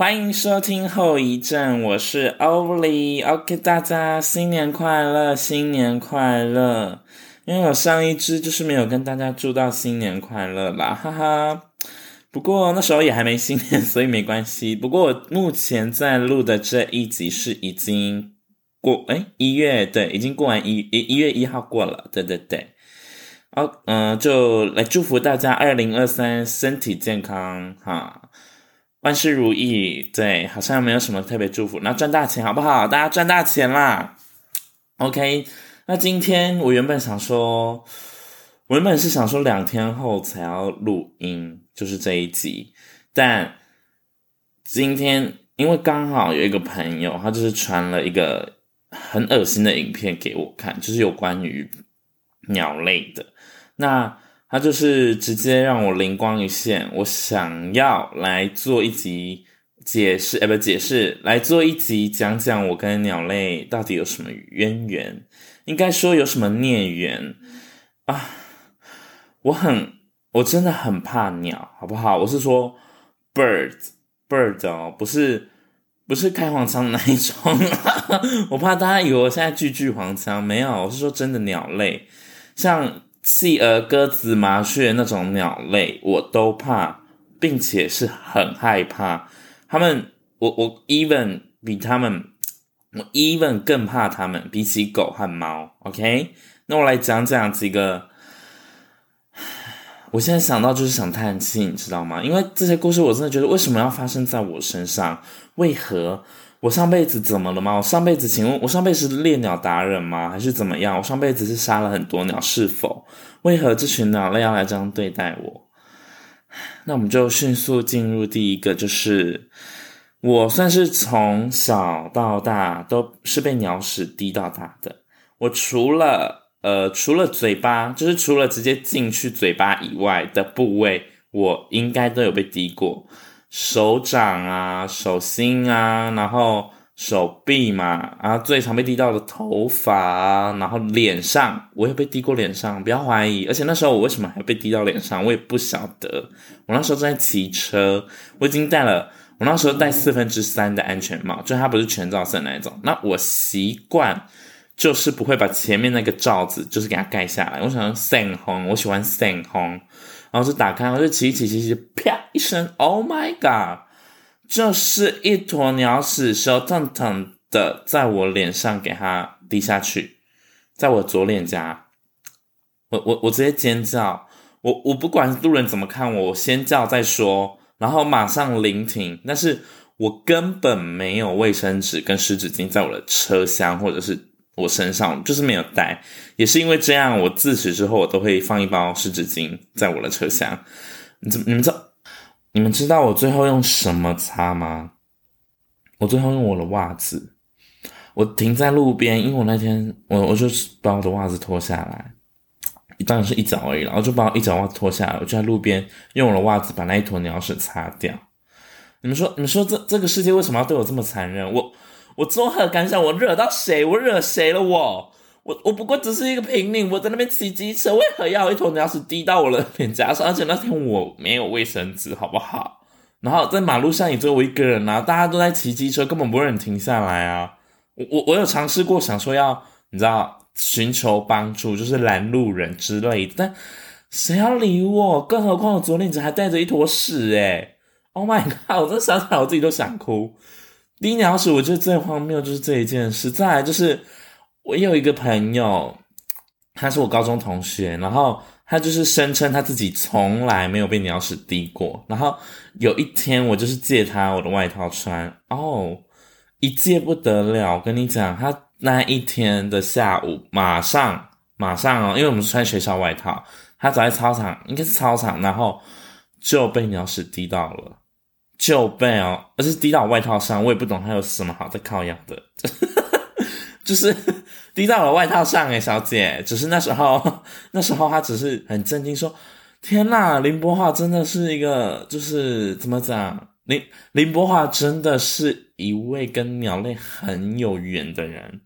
欢迎收听后遗症，我是欧里。OK，大家新年快乐，新年快乐！因为我上一支就是没有跟大家祝到新年快乐啦，哈哈。不过那时候也还没新年，所以没关系。不过我目前在录的这一集是已经过，诶，一月，对，已经过完一一月一号过了，对对对。好，嗯，就来祝福大家二零二三身体健康，哈。万事如意，对，好像没有什么特别祝福。那赚大钱好不好？大家赚大钱啦！OK，那今天我原本想说，我原本是想说两天后才要录音，就是这一集。但今天因为刚好有一个朋友，他就是传了一个很恶心的影片给我看，就是有关于鸟类的。那他就是直接让我灵光一现，我想要来做一集解释，哎，不解释，来做一集讲讲我跟鸟类到底有什么渊源，应该说有什么孽缘啊！我很，我真的很怕鸟，好不好？我是说 birds，bird 哦，不是不是开黄腔的那一种，我怕大家以为我现在句句黄腔，没有，我是说真的鸟类，像。企鹅、鸽子、麻雀那种鸟类，我都怕，并且是很害怕。他们，我我 even 比他们，我 even 更怕他们，比起狗和猫。OK，那我来讲讲几个。我现在想到就是想叹气，你知道吗？因为这些故事，我真的觉得为什么要发生在我身上？为何？我上辈子怎么了吗？我上辈子，请问我上辈子是猎鸟达人吗？还是怎么样？我上辈子是杀了很多鸟，是否？为何这群鸟类要来这样对待我？那我们就迅速进入第一个，就是我算是从小到大都是被鸟屎滴到大的。我除了呃，除了嘴巴，就是除了直接进去嘴巴以外的部位，我应该都有被滴过。手掌啊，手心啊，然后手臂嘛，然后最常被滴到的头发啊，然后脸上，我也被滴过脸上，不要怀疑。而且那时候我为什么还被滴到脸上，我也不晓得。我那时候正在骑车，我已经戴了，我那时候戴四分之三的安全帽，就它不是全罩式那一种。那我习惯就是不会把前面那个罩子就是给它盖下来。我想要闪红，我喜欢闪红。然后就打开，我就骑骑骑骑，啪一声，Oh my god！就是一坨鸟屎，手烫烫的，在我脸上给它滴下去，在我左脸颊，我我我直接尖叫，我我不管路人怎么看我，我先叫再说，然后马上临停，但是我根本没有卫生纸跟湿纸巾在我的车厢或者是。我身上就是没有带，也是因为这样，我自此之后我都会放一包湿纸巾在我的车厢。你怎你们知道？你们知道我最后用什么擦吗？我最后用我的袜子。我停在路边，因为我那天我我就把我的袜子脱下来，当然是一脚而已，然后就把我一脚袜脱下来，我就在路边用我的袜子把那一坨鸟屎擦掉。你们说，你们说这这个世界为什么要对我这么残忍？我。我作何感想？我惹到谁？我惹谁了我？我我不过只是一个平民，我在那边骑机车，为何要一坨鸟屎滴到我的脸颊上？而且那天我没有卫生纸，好不好？然后在马路上也只有我一个人啊，大家都在骑机车，根本不会有人停下来啊。我我我有尝试过想说要你知道寻求帮助，就是拦路人之类的，但谁要理我？更何况我左脸颊还带着一坨屎诶 Oh my god！我真想想我自己都想哭。滴鸟屎，我觉得最荒谬就是这一件事。再来就是，我有一个朋友，他是我高中同学，然后他就是声称他自己从来没有被鸟屎滴过。然后有一天，我就是借他我的外套穿，哦，一借不得了。我跟你讲，他那一天的下午，马上马上哦，因为我们是穿学校外套，他走在操场，应该是操场，然后就被鸟屎滴到了。就被哦，而是滴到我外套上，我也不懂他有什么好在靠养的，就是 滴到了外套上诶，小姐。只是那时候，那时候他只是很震惊说：“天呐，林柏华真的是一个，就是怎么讲？林林柏华真的是一位跟鸟类很有缘的人。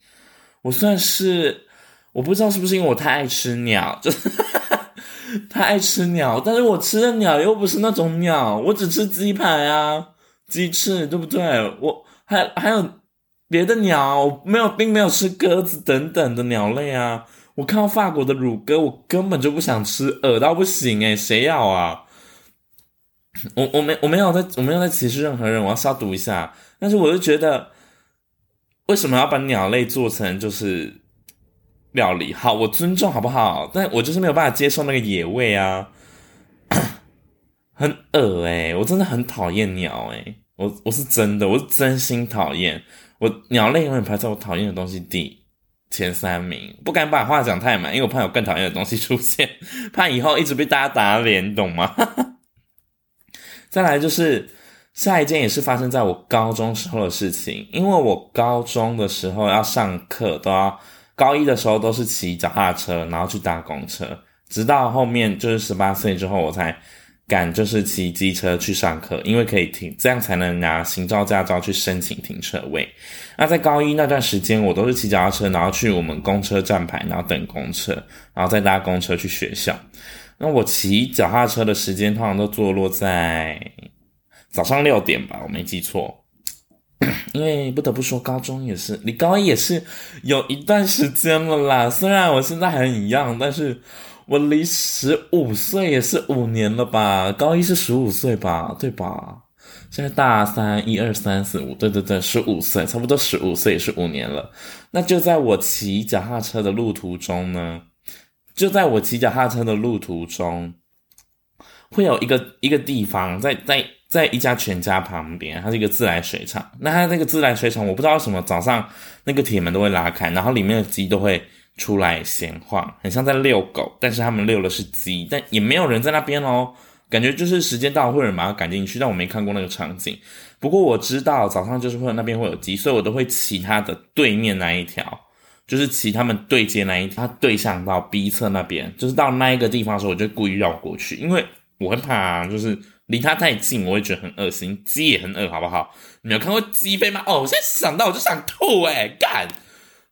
我算是我不知道是不是因为我太爱吃鸟，就是。”他爱吃鸟，但是我吃的鸟又不是那种鸟，我只吃鸡排啊，鸡翅，对不对？我还还有别的鸟，没有，并没有吃鸽子等等的鸟类啊。我看到法国的乳鸽，我根本就不想吃，恶到不行诶，谁要啊？我我没我没有在我没有在歧视任何人，我要消毒一下。但是我就觉得，为什么要把鸟类做成就是料理？好，我尊重好不好？但我就是没有办法接受那个野味啊，很恶诶，我真的很讨厌鸟诶，我我是真的，我是真心讨厌。我鸟类永远排在我讨厌的东西第前三名，不敢把话讲太满，因为我怕有更讨厌的东西出现，怕以后一直被大家打脸，懂吗？再来就是下一件也是发生在我高中时候的事情，因为我高中的时候要上课，都要高一的时候都是骑脚踏车，然后去搭公车，直到后面就是十八岁之后我才。敢就是骑机车去上课，因为可以停，这样才能拿行照驾照去申请停车位。那在高一那段时间，我都是骑脚踏车，然后去我们公车站牌，然后等公车，然后再搭公车去学校。那我骑脚踏车的时间通常都坐落在早上六点吧，我没记错。因为不得不说，高中也是离高一也是有一段时间了啦。虽然我现在还一样，但是。我离十五岁也是五年了吧？高一是十五岁吧？对吧？现在大三，一二三四五，对对对，十五岁，差不多十五岁也是五年了。那就在我骑脚踏车的路途中呢，就在我骑脚踏车的路途中，会有一个一个地方，在在在一家全家旁边，它是一个自来水厂。那它那个自来水厂，我不知道什么早上那个铁门都会拉开，然后里面的鸡都会。出来闲晃，很像在遛狗，但是他们遛的是鸡，但也没有人在那边哦，感觉就是时间到了会有人把它赶进去，但我没看过那个场景。不过我知道早上就是会有那边会有鸡，所以我都会骑它的对面那一条，就是骑他们对接那一条，它对向到 B 侧那边，就是到那一个地方的时候，我就故意绕过去，因为我会怕就是离他太近，我会觉得很恶心，鸡也很恶，好不好？你没有看过鸡飞吗？哦，我现在想到我就想吐哎，干！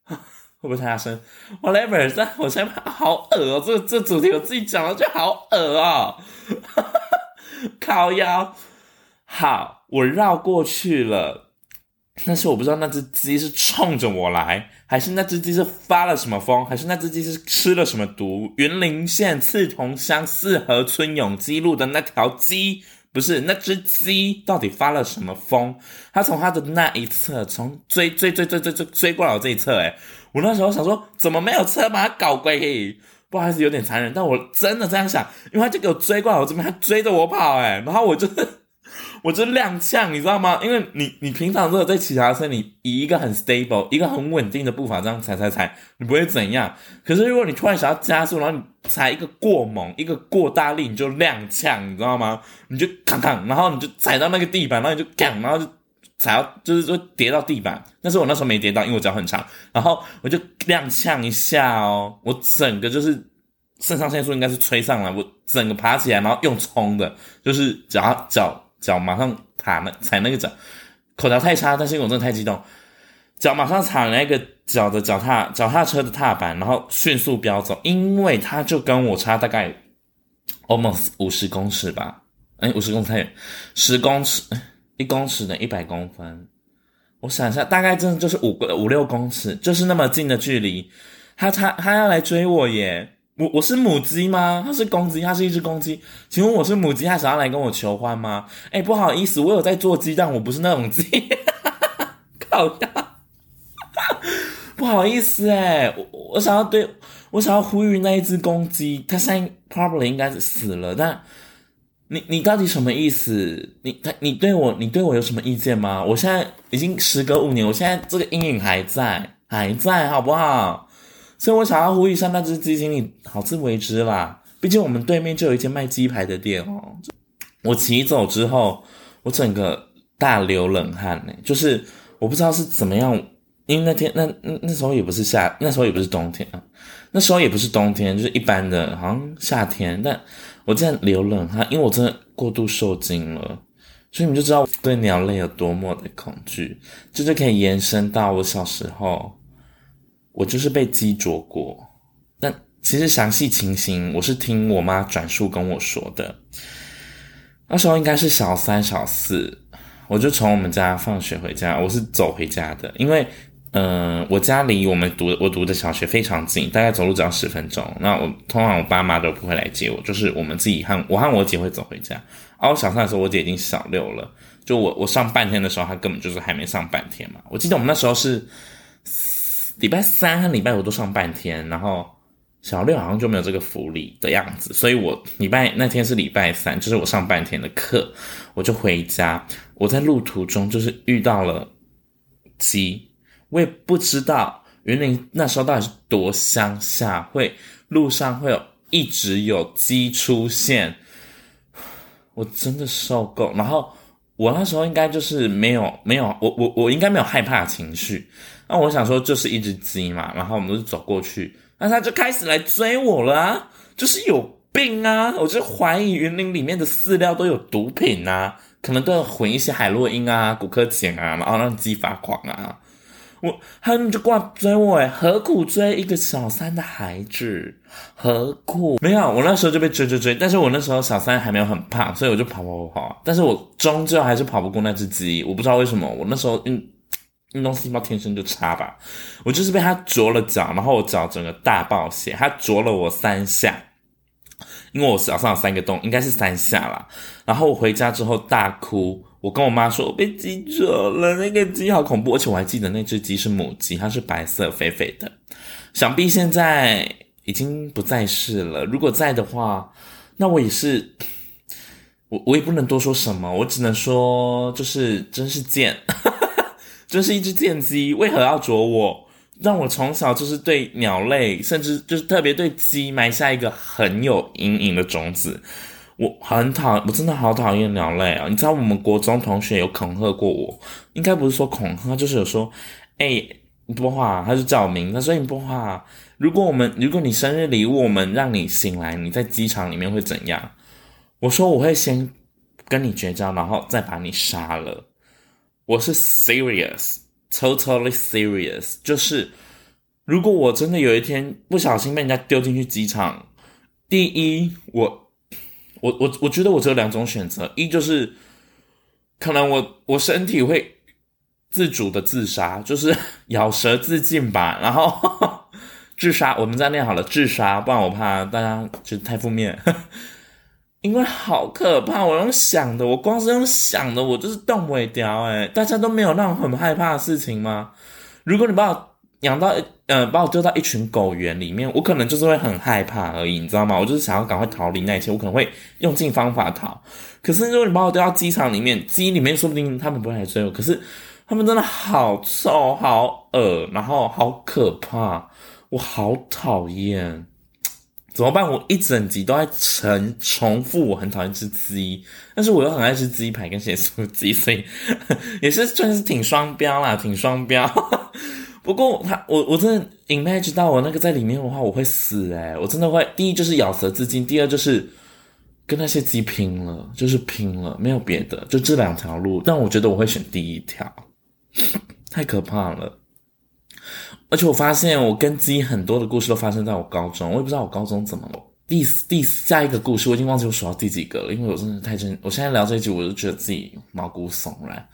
会不会太大声？Whatever，我现在好恶哦！这这主题我自己讲了就好恶哦，靠腰。好，我绕过去了，但是我不知道那只鸡是冲着我来，还是那只鸡是发了什么疯，还是那只鸡是吃了什么毒？云林县刺桐乡四和村永基路的那条鸡。不是那只鸡到底发了什么疯？它从它的那一侧，从追追追追追追追过来我这一侧，诶我那时候想说，怎么没有车把它搞归？不好意思，有点残忍，但我真的这样想，因为它就给我追过来我这边，它追着我跑，诶然后我就。我就踉跄，你知道吗？因为你你平常如果在骑脚踏车，你以一个很 stable、一个很稳定的步伐这样踩踩踩，你不会怎样。可是如果你突然想要加速，然后你踩一个过猛、一个过大力，你就踉跄，你知道吗？你就扛扛，然后你就踩到那个地板，然后你就扛，然后就踩到，就是说跌到地板。但是我那时候没跌到，因为我脚很长，然后我就踉跄一下哦，我整个就是肾上腺素应该是吹上来，我整个爬起来，然后用冲的，就是脚脚。脚马上踩那踩那个脚，口条太差，但是我真的太激动，脚马上踩那个脚的脚踏脚踏车的踏板，然后迅速飙走，因为他就跟我差大概 almost 五十公尺吧，诶五十公尺太远，十公尺，一公尺等于一百公分，我想一下，大概真的就是五个五六公尺，就是那么近的距离，他他他要来追我耶。我我是母鸡吗？它是公鸡，它是一只公鸡。请问我是母鸡，它想要来跟我求欢吗？哎、不好意思，我有在做鸡，但我不是那种鸡。靠呀！不好意思、欸，哎，我我想要对我想要呼吁那一只公鸡，它现在 probably 应该是死了。但你你到底什么意思？你他你对我你对我有什么意见吗？我现在已经时隔五年，我现在这个阴影还在还在，好不好？所以我想要呼吁一下那只鸡，请你好自为之啦。毕竟我们对面就有一间卖鸡排的店哦。我骑走之后，我整个大流冷汗呢，就是我不知道是怎么样，因为那天那那那时候也不是夏，那时候也不是冬天啊，那时候也不是冬天，就是一般的，好像夏天。但我竟然流冷汗，因为我真的过度受惊了。所以你就知道我对鸟类有多么的恐惧，这就可以延伸到我小时候。我就是被鸡啄过，但其实详细情形我是听我妈转述跟我说的。那时候应该是小三小四，我就从我们家放学回家，我是走回家的，因为，嗯、我家离我们读我读的小学非常近，大概走路只要十分钟。那我通常我爸妈都不会来接我，就是我们自己和我和我姐会走回家。而、啊、我小三的时候，我姐已经小六了，就我我上半天的时候，她根本就是还没上半天嘛。我记得我们那时候是礼拜三和礼拜五都上半天，然后。小六好像就没有这个福利的样子，所以我礼拜那天是礼拜三，就是我上半天的课，我就回家。我在路途中就是遇到了鸡，我也不知道云林那时候到底是多乡下，会路上会有一直有鸡出现，我真的受够。然后我那时候应该就是没有没有，我我我应该没有害怕情绪。那我想说就是一只鸡嘛，然后我们就走过去。那他就开始来追我了，就是有病啊！我就怀疑云林里面的饲料都有毒品啊，可能都要混一些海洛因啊、古柯碱啊，然后让鸡发狂啊！我他们就过来追我，诶，何苦追一个小三的孩子？何苦？没有，我那时候就被追追追，但是我那时候小三还没有很胖，所以我就跑跑跑跑，但是我终究还是跑不过那只鸡，我不知道为什么，我那时候嗯。运动细胞天生就差吧，我就是被他啄了脚，然后我脚整个大爆血，他啄了我三下，因为我脚上有三个洞，应该是三下啦。然后我回家之后大哭，我跟我妈说我被鸡啄了，那个鸡好恐怖，而且我还记得那只鸡是母鸡，它是白色肥肥的，想必现在已经不在世了。如果在的话，那我也是，我我也不能多说什么，我只能说就是真是贱。真是一只贱鸡，为何要啄我？让我从小就是对鸟类，甚至就是特别对鸡埋下一个很有阴影的种子。我很讨，我真的好讨厌鸟类啊！你知道我们国中同学有恐吓过我，应该不是说恐吓，就是有说，哎、欸，波华，他就叫我名字，他说你波华，如果我们，如果你生日礼物我们让你醒来，你在机场里面会怎样？我说我会先跟你绝交，然后再把你杀了。我是 serious，totally serious，就是如果我真的有一天不小心被人家丢进去机场，第一，我我我我觉得我只有两种选择，一就是可能我我身体会自主的自杀，就是 咬舌自尽吧，然后 自杀，我们再练好了自杀，不然我怕大家就太负面。因为好可怕，我用想的，我光是用想的，我就是动不了哎！大家都没有那种很害怕的事情吗？如果你把我养到，呃，把我丢到一群狗园里面，我可能就是会很害怕而已，你知道吗？我就是想要赶快逃离那一切，我可能会用尽方法逃。可是如果你把我丢到机场里面，机里面说不定他们不会来追我。可是他们真的好臭、好恶，然后好可怕，我好讨厌。怎么办？我一整集都在重重复，我很讨厌吃鸡，但是我又很爱吃鸡排跟咸酥鸡，所以 也是算是挺双标啦，挺双标。不过他，我我真的 imagine 到我那个在里面的话，我会死诶、我真的会。第一就是咬舌自尽，第二就是跟那些鸡拼了，就是拼了，没有别的，就这两条路。但我觉得我会选第一条，太可怕了。而且我发现，我跟自己很多的故事都发生在我高中，我也不知道我高中怎么了。第第下一个故事，我已经忘记我数到第几个了，因为我真的太真。我现在聊这一集，我就觉得自己毛骨悚然。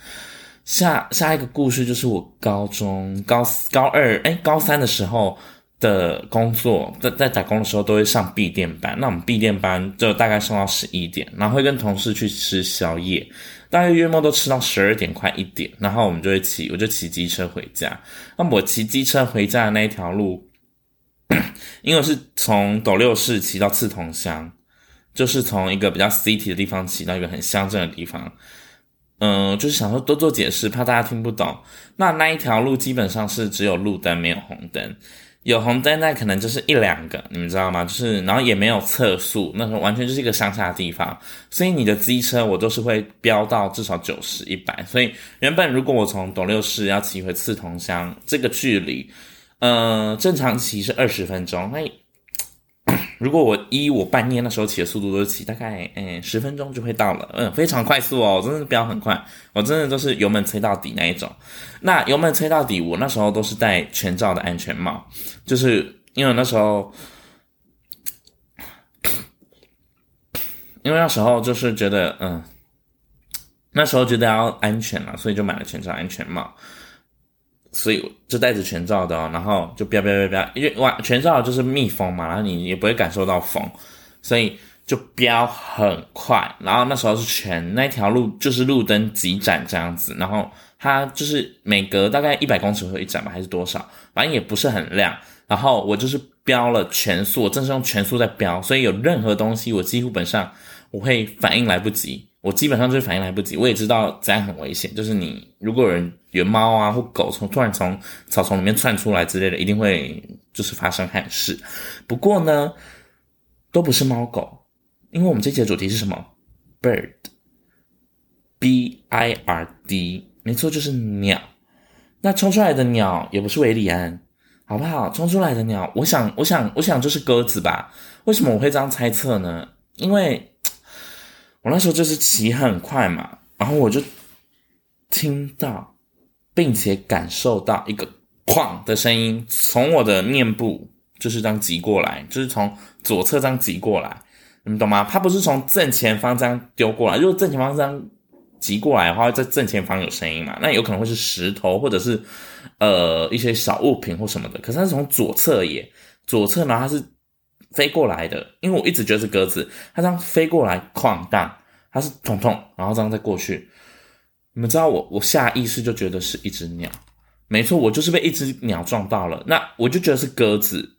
下下一个故事就是我高中高高二哎高三的时候的工作，在在打工的时候都会上闭店班，那我们闭店班就大概上到十一点，然后会跟同事去吃宵夜。大约约莫都吃到十二点快一点，然后我们就会骑，我就骑机车回家。那我骑机车回家的那一条路，因为是从斗六市骑到刺桐乡，就是从一个比较 city 的地方骑到一个很乡镇的地方。嗯、就是想说多做解释，怕大家听不懂。那那一条路基本上是只有路灯，没有红灯。有红灯，那可能就是一两个，你们知道吗？就是，然后也没有测速，那时候完全就是一个乡下的地方，所以你的机车我都是会飙到至少九十、一百。所以原本如果我从斗六市要骑回刺桐乡，这个距离，呃，正常骑是二十分钟，那。如果我一我半夜那时候骑的速度都是骑大概嗯十分钟就会到了，嗯，非常快速哦，真的飙很快，我真的都是油门催到底那一种。那油门催到底，我那时候都是戴全罩的安全帽，就是因为那时候，因为那时候就是觉得嗯，那时候觉得要安全了，所以就买了全罩安全帽。所以就戴着全罩的，然后就飙飙飙飙，因为哇，全罩就是密封嘛，然后你也不会感受到风，所以就飙很快。然后那时候是全那条路就是路灯几盏这样子，然后它就是每隔大概一百公尺会一盏吧，还是多少，反正也不是很亮。然后我就是飙了全速，我真是用全速在飙，所以有任何东西我几乎本上我会反应来不及。我基本上就是反应来不及，我也知道这样很危险。就是你如果有人有猫啊或狗从突然从草丛里面窜出来之类的，一定会就是发生憾事。不过呢，都不是猫狗，因为我们这期的主题是什么？Bird，B I R D，没错，就是鸟。那冲出来的鸟也不是韦礼安，好不好？冲出来的鸟，我想，我想，我想就是鸽子吧？为什么我会这样猜测呢？因为。我那时候就是骑很快嘛，然后我就听到，并且感受到一个“哐”的声音从我的面部就是这样挤过来，就是从左侧这样挤过来，你们懂吗？它不是从正前方这样丢过来，如果正前方这样挤过来的话，在正前方有声音嘛，那有可能会是石头或者是呃一些小物品或什么的。可是它是从左侧耶，左侧呢它是。飞过来的，因为我一直觉得是鸽子，它这样飞过来，哐当，它是痛痛，然后这样再过去。你们知道我，我下意识就觉得是一只鸟，没错，我就是被一只鸟撞到了。那我就觉得是鸽子，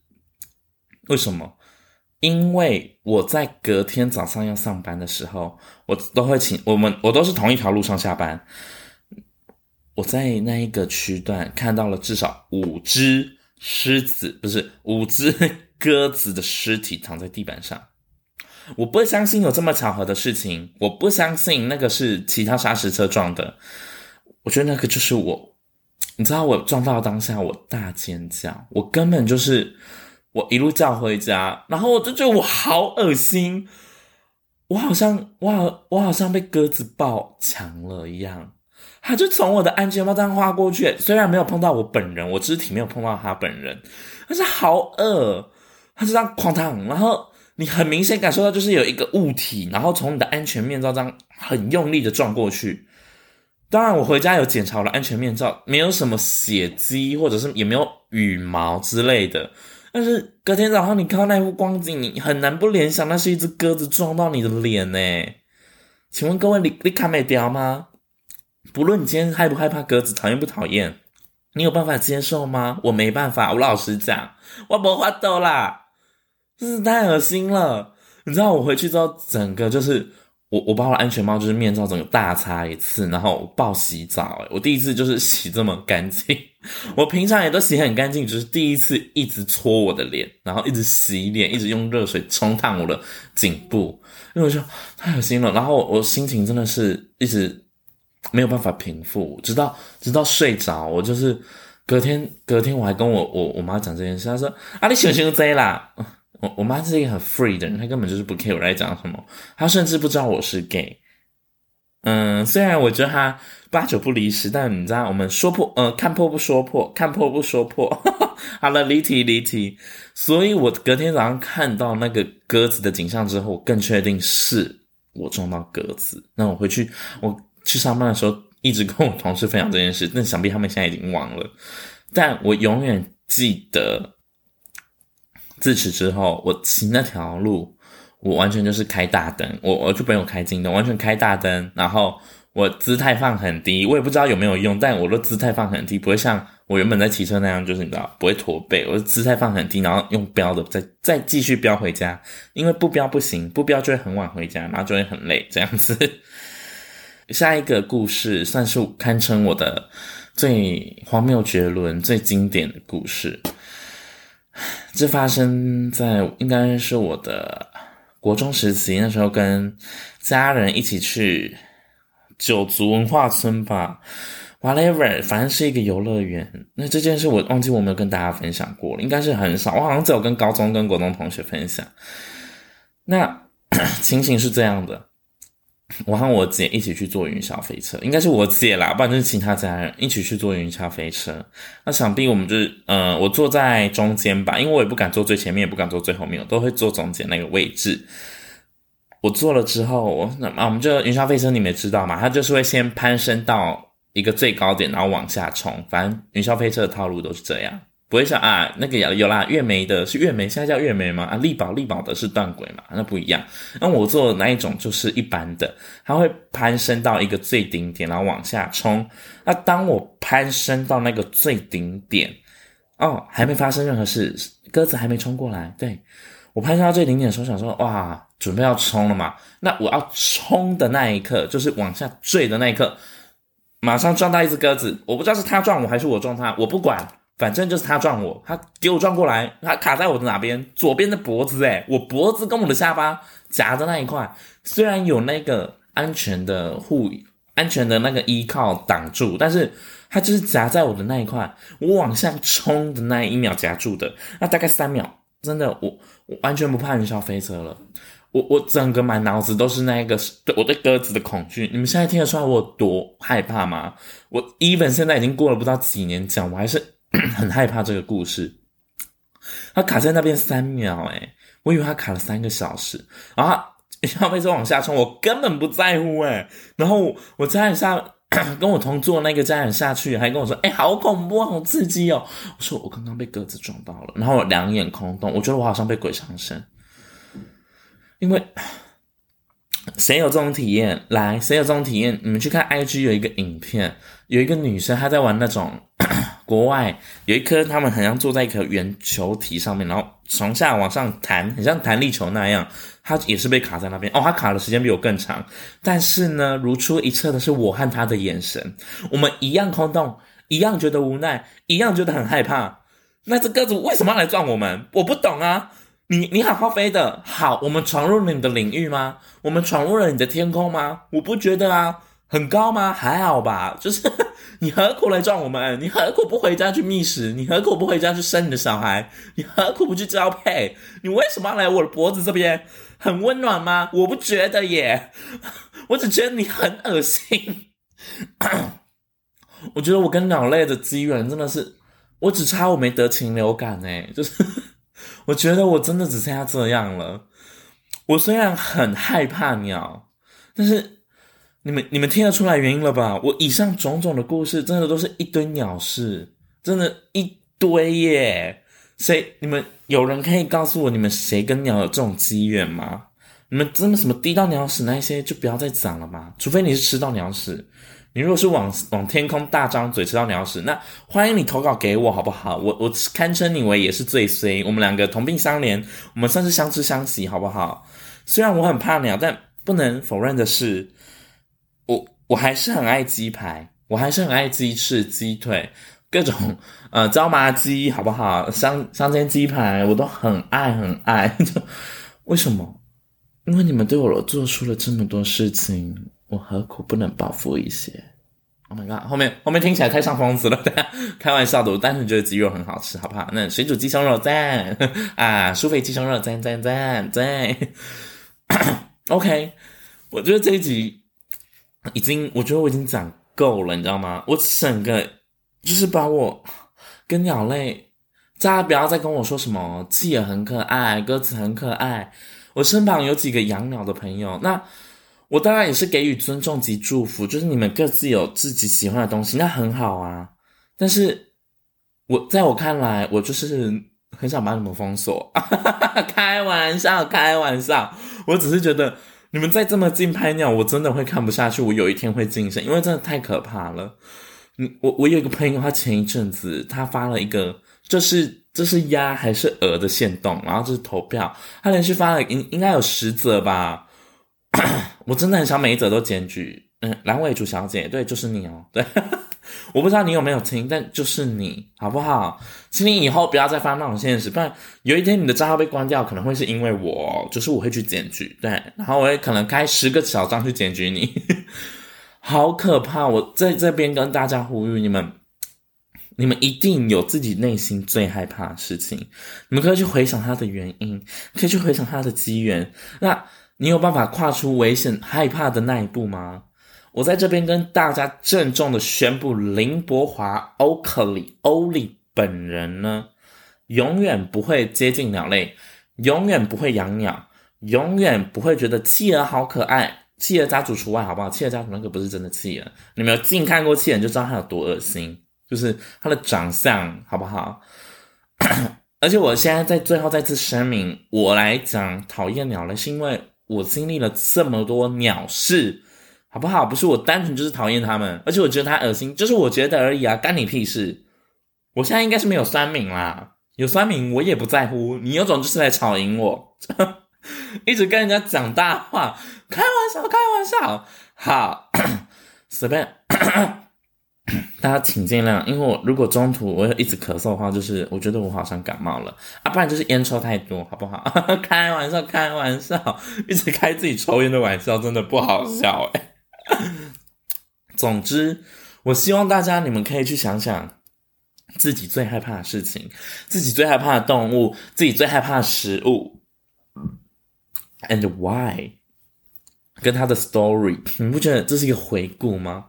为什么？因为我在隔天早上要上班的时候，我都会请我们，我都是同一条路上下班。我在那一个区段看到了至少五只狮子，不是五只。鸽子的尸体躺在地板上，我不相信有这么巧合的事情，我不相信那个是其他砂石车撞的，我觉得那个就是我，你知道我撞到当下我大尖叫，我根本就是我一路叫回家，然后我就觉得我好恶心，我好像我好我好像被鸽子爆强了一样，他就从我的安全帽这样划过去，虽然没有碰到我本人，我肢体没有碰到他本人，但是好恶。他就这样哐当，然后你很明显感受到就是有一个物体，然后从你的安全面罩这样很用力的撞过去。当然，我回家有检查我的安全面罩，没有什么血迹，或者是也没有羽毛之类的。但是隔天早上你看到那幅光景，你很难不联想那是一只鸽子撞到你的脸呢。请问各位，你你卡没掉吗？不论你今天害不害怕鸽子，讨厌不讨厌，你有办法接受吗？我没办法，我老实讲，我没法度啦。真是太恶心了！你知道我回去之后，整个就是我我把我安全帽就是面罩整个大擦一次，然后我爆洗澡，我第一次就是洗这么干净。我平常也都洗很干净，只是第一次一直搓我的脸，然后一直洗脸，一直用热水冲烫我的颈部，因为我说太恶心了。然后我，心情真的是一直没有办法平复，直到直到睡着，我就是隔天隔天我还跟我我我妈讲这件事，她说啊你想想这啦。我我妈是一个很 free 的人，她根本就是不 care 我在讲什么，她甚至不知道我是 gay。嗯，虽然我觉得她八九不离十，但你知道，我们说破，呃，看破不说破，看破不说破。好了，离题离题。所以我隔天早上看到那个鸽子的景象之后，我更确定是我撞到鸽子。那我回去，我去上班的时候一直跟我同事分享这件事，但想必他们现在已经忘了。但我永远记得。自此之后，我骑那条路，我完全就是开大灯，我我就不用开近灯，完全开大灯，然后我姿态放很低，我也不知道有没有用，但我的姿态放很低，不会像我原本在骑车那样，就是你知道不会驼背，我姿态放很低，然后用飙的再再继续飙回家，因为不飙不行，不飙就会很晚回家，然后就会很累这样子。下一个故事算是堪称我的最荒谬绝伦、最经典的故事。这发生在应该是我的国中时期，那时候跟家人一起去九族文化村吧，whatever，反正是一个游乐园。那这件事我忘记我没有跟大家分享过了，应该是很少，我好像只有跟高中跟国中同学分享。那 情形是这样的。我和我姐一起去坐云霄飞车，应该是我姐啦，不然就是其他家人一起去坐云霄飞车。那想必我们就是，呃，我坐在中间吧，因为我也不敢坐最前面，也不敢坐最后面，我都会坐中间那个位置。我做了之后，我那啊，我们就云霄飞车你们知道嘛，它就是会先攀升到一个最高点，然后往下冲。反正云霄飞车的套路都是这样，不会像啊那个有有啦，月眉的是月眉，现在叫月眉吗？啊，力宝力宝的是断轨嘛，那不一样。那我做的那一种就是一般的，它会攀升到一个最顶点，然后往下冲。那当我攀升到那个最顶点，哦，还没发生任何事，鸽子还没冲过来，对。我攀升到最顶点的时候，想说哇，准备要冲了嘛。那我要冲的那一刻，就是往下坠的那一刻，马上撞到一只鸽子。我不知道是他撞我还是我撞他，我不管，反正就是他撞我，他给我撞过来，他卡在我的哪边？左边的脖子，诶，我脖子跟我的下巴夹的那一块，虽然有那个安全的护、安全的那个依靠挡住，但是它就是夹在我的那一块。我往下冲的那一秒夹住的，那大概三秒。真的，我我完全不怕云霄飞车了。我我整个满脑子都是那个对我对鸽子的恐惧。你们现在听得出来我有多害怕吗？我 even 现在已经过了不知道几年讲，我还是很害怕这个故事。它卡在那边三秒，诶，我以为它卡了三个小时。然后云霄飞车往下冲，我根本不在乎，诶。然后我在下。跟我同坐那个家人下去，还跟我说：“哎、好恐怖，好刺激哦！”我说：“我刚刚被鸽子撞到了。”然后两眼空洞，我觉得我好像被鬼上身。因为谁有这种体验？来，谁有这种体验？你们去看 IG 有一个影片，有一个女生她在玩那种。国外有一颗，他们好像坐在一颗圆球体上面，然后从下往上弹，很像弹力球那样。她也是被卡在那边哦，她卡的时间比我更长。但是呢，如出一辙的是我和他的眼神，我们一样空洞，一样觉得无奈，一样觉得很害怕。那只鸽子为什么要来撞我们？我不懂啊！你你好好飞的，好，我们闯入了你的领域吗？我们闯入了你的天空吗？我不觉得啊。很高吗？还好吧。就是你何苦来撞我们？你何苦不回家去觅食？你何苦不回家去生你的小孩？你何苦不去交配？你为什么要来我的脖子这边？很温暖吗？我不觉得耶，我只觉得你很恶心。我觉得我跟鸟类的机缘真的是，我只差我没得禽流感诶，就是 我觉得我真的只剩下这样了。我虽然很害怕鸟，但是。你们你们听得出来原因了吧？我以上种种的故事，真的都是一堆鸟事，真的，一堆耶！谁？你们有人可以告诉我，你们谁跟鸟有这种机缘吗？你们真的什么滴到鸟屎那些，就不要再讲了吗？除非你是吃到鸟屎。你如果是往往天空大张嘴吃到鸟屎，那欢迎你投稿给我，好不好？我我堪称你为也是最衰。我们两个同病相怜，我们算是相知相惜，好不好？虽然我很怕鸟，但不能否认的是。我我还是很爱鸡排，我还是很爱鸡翅、鸡腿，各种呃椒麻鸡，好不好？香香煎鸡排，我都很爱很爱。为什么？因为你们对我做出了这么多事情，我何苦不能报复一些？Oh my god！后面后面听起来太像疯子了，对啊，开玩笑的。我单纯觉得鸡肉很好吃，好不好？那水煮鸡胸肉赞 啊，舒肥鸡胸肉赞赞赞赞。OK，我觉得这一集。已经，我觉得我已经讲够了，你知道吗？我整个就是把我跟鸟类，大家不要再跟我说什么企鹅很可爱，鸽子很可爱。我身旁有几个养鸟的朋友，那我当然也是给予尊重及祝福，就是你们各自有自己喜欢的东西，那很好啊。但是我在我看来，我就是很想把你们封锁，开玩笑，开玩笑，我只是觉得。你们再这么近拍鸟，我真的会看不下去。我有一天会精神，因为真的太可怕了。嗯，我我有一个朋友，他前一阵子他发了一个，这是这是鸭还是鹅的线动，然后这是投票，他连续发了应应该有十则吧。我真的很想每一则都检举。嗯，阑尾竹小姐，对，就是你哦，对。我不知道你有没有听，但就是你，好不好？请你以后不要再发那种现实，不然有一天你的账号被关掉，可能会是因为我，就是我会去检举，对，然后我也可能开十个小账去检举你，好可怕！我在这边跟大家呼吁你们，你们一定有自己内心最害怕的事情，你们可以去回想它的原因，可以去回想它的机缘，那你有办法跨出危险害怕的那一步吗？我在这边跟大家郑重的宣布，林博华欧克里欧里本人呢，永远不会接近鸟类，永远不会养鸟，永远不会觉得企鹅好可爱。企鹅家族除外，好不好？企鹅家族那个不是真的企鹅，你们有近看过企鹅，就知道它有多恶心，就是它的长相，好不好？而且我现在在最后再次声明，我来讲讨厌鸟类，是因为我经历了这么多鸟事，好不好？不是我单纯就是讨厌他们，而且我觉得他恶心，就是我觉得而已啊，干你屁事！我现在应该是没有酸敏啦，有酸敏我也不在乎，你有种就是来吵赢我，一直跟人家讲大话，开玩笑，开玩笑，好，随便。大家请见谅，因为我如果中途我一直咳嗽的话，就是我觉得我好像感冒了啊，不然就是烟抽太多，好不好？开玩笑，开玩笑，一直开自己抽烟的玩笑，真的不好笑哎。总之，我希望大家你们可以去想想自己最害怕的事情，自己最害怕的动物，自己最害怕的食物，and why。跟他的 story，你不觉得这是一个回顾吗？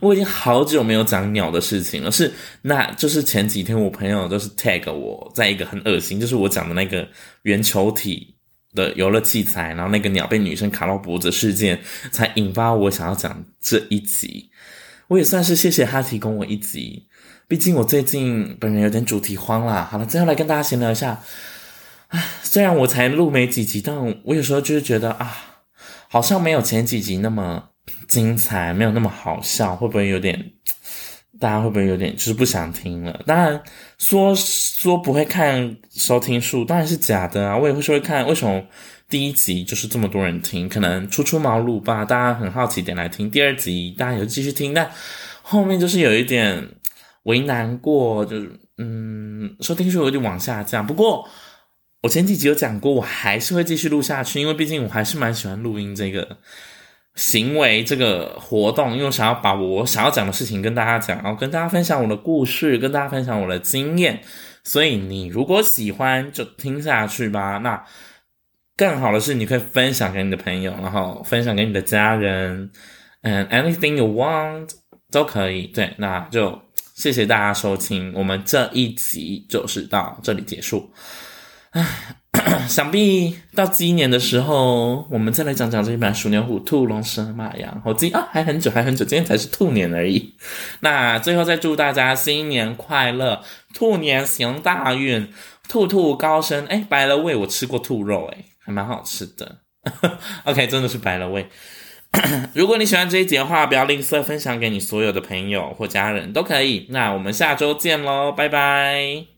我已经好久没有讲鸟的事情了，是那就是前几天我朋友就是 tag 我在一个很恶心，就是我讲的那个圆球体的游乐器材，然后那个鸟被女生卡到脖子事件，才引发我想要讲这一集。我也算是谢谢他提供我一集，毕竟我最近本人有点主题慌啦。好了，最后来跟大家闲聊一下。唉，虽然我才录没几集，但我有时候就是觉得啊。好像没有前几集那么精彩，没有那么好笑，会不会有点？大家会不会有点就是不想听了？当然说说不会看收听数，当然是假的啊！我也会说会看，为什么第一集就是这么多人听？可能初出茅庐吧，大家很好奇点来听。第二集大家也继续听，但后面就是有一点为难过，就是嗯，收听数有点往下降。不过。我前几集有讲过，我还是会继续录下去，因为毕竟我还是蛮喜欢录音这个行为、这个活动，因为想要把我想要讲的事情跟大家讲，然后跟大家分享我的故事，跟大家分享我的经验。所以你如果喜欢，就听下去吧。那更好的是，你可以分享给你的朋友，然后分享给你的家人，嗯，anything you want 都可以。对，那就谢谢大家收听，我们这一集就是到这里结束。唉，想必到今年的时候，我们再来讲讲这一版鼠牛虎兔龙蛇马羊猴鸡啊，还很久，还很久，今天才是兔年而已。那最后再祝大家新年快乐，兔年行大运，兔兔高升。哎白了味我吃过兔肉，哎，还蛮好吃的。OK，真的是白了味。如果你喜欢这一集的话，不要吝啬分享给你所有的朋友或家人都可以。那我们下周见喽，拜拜。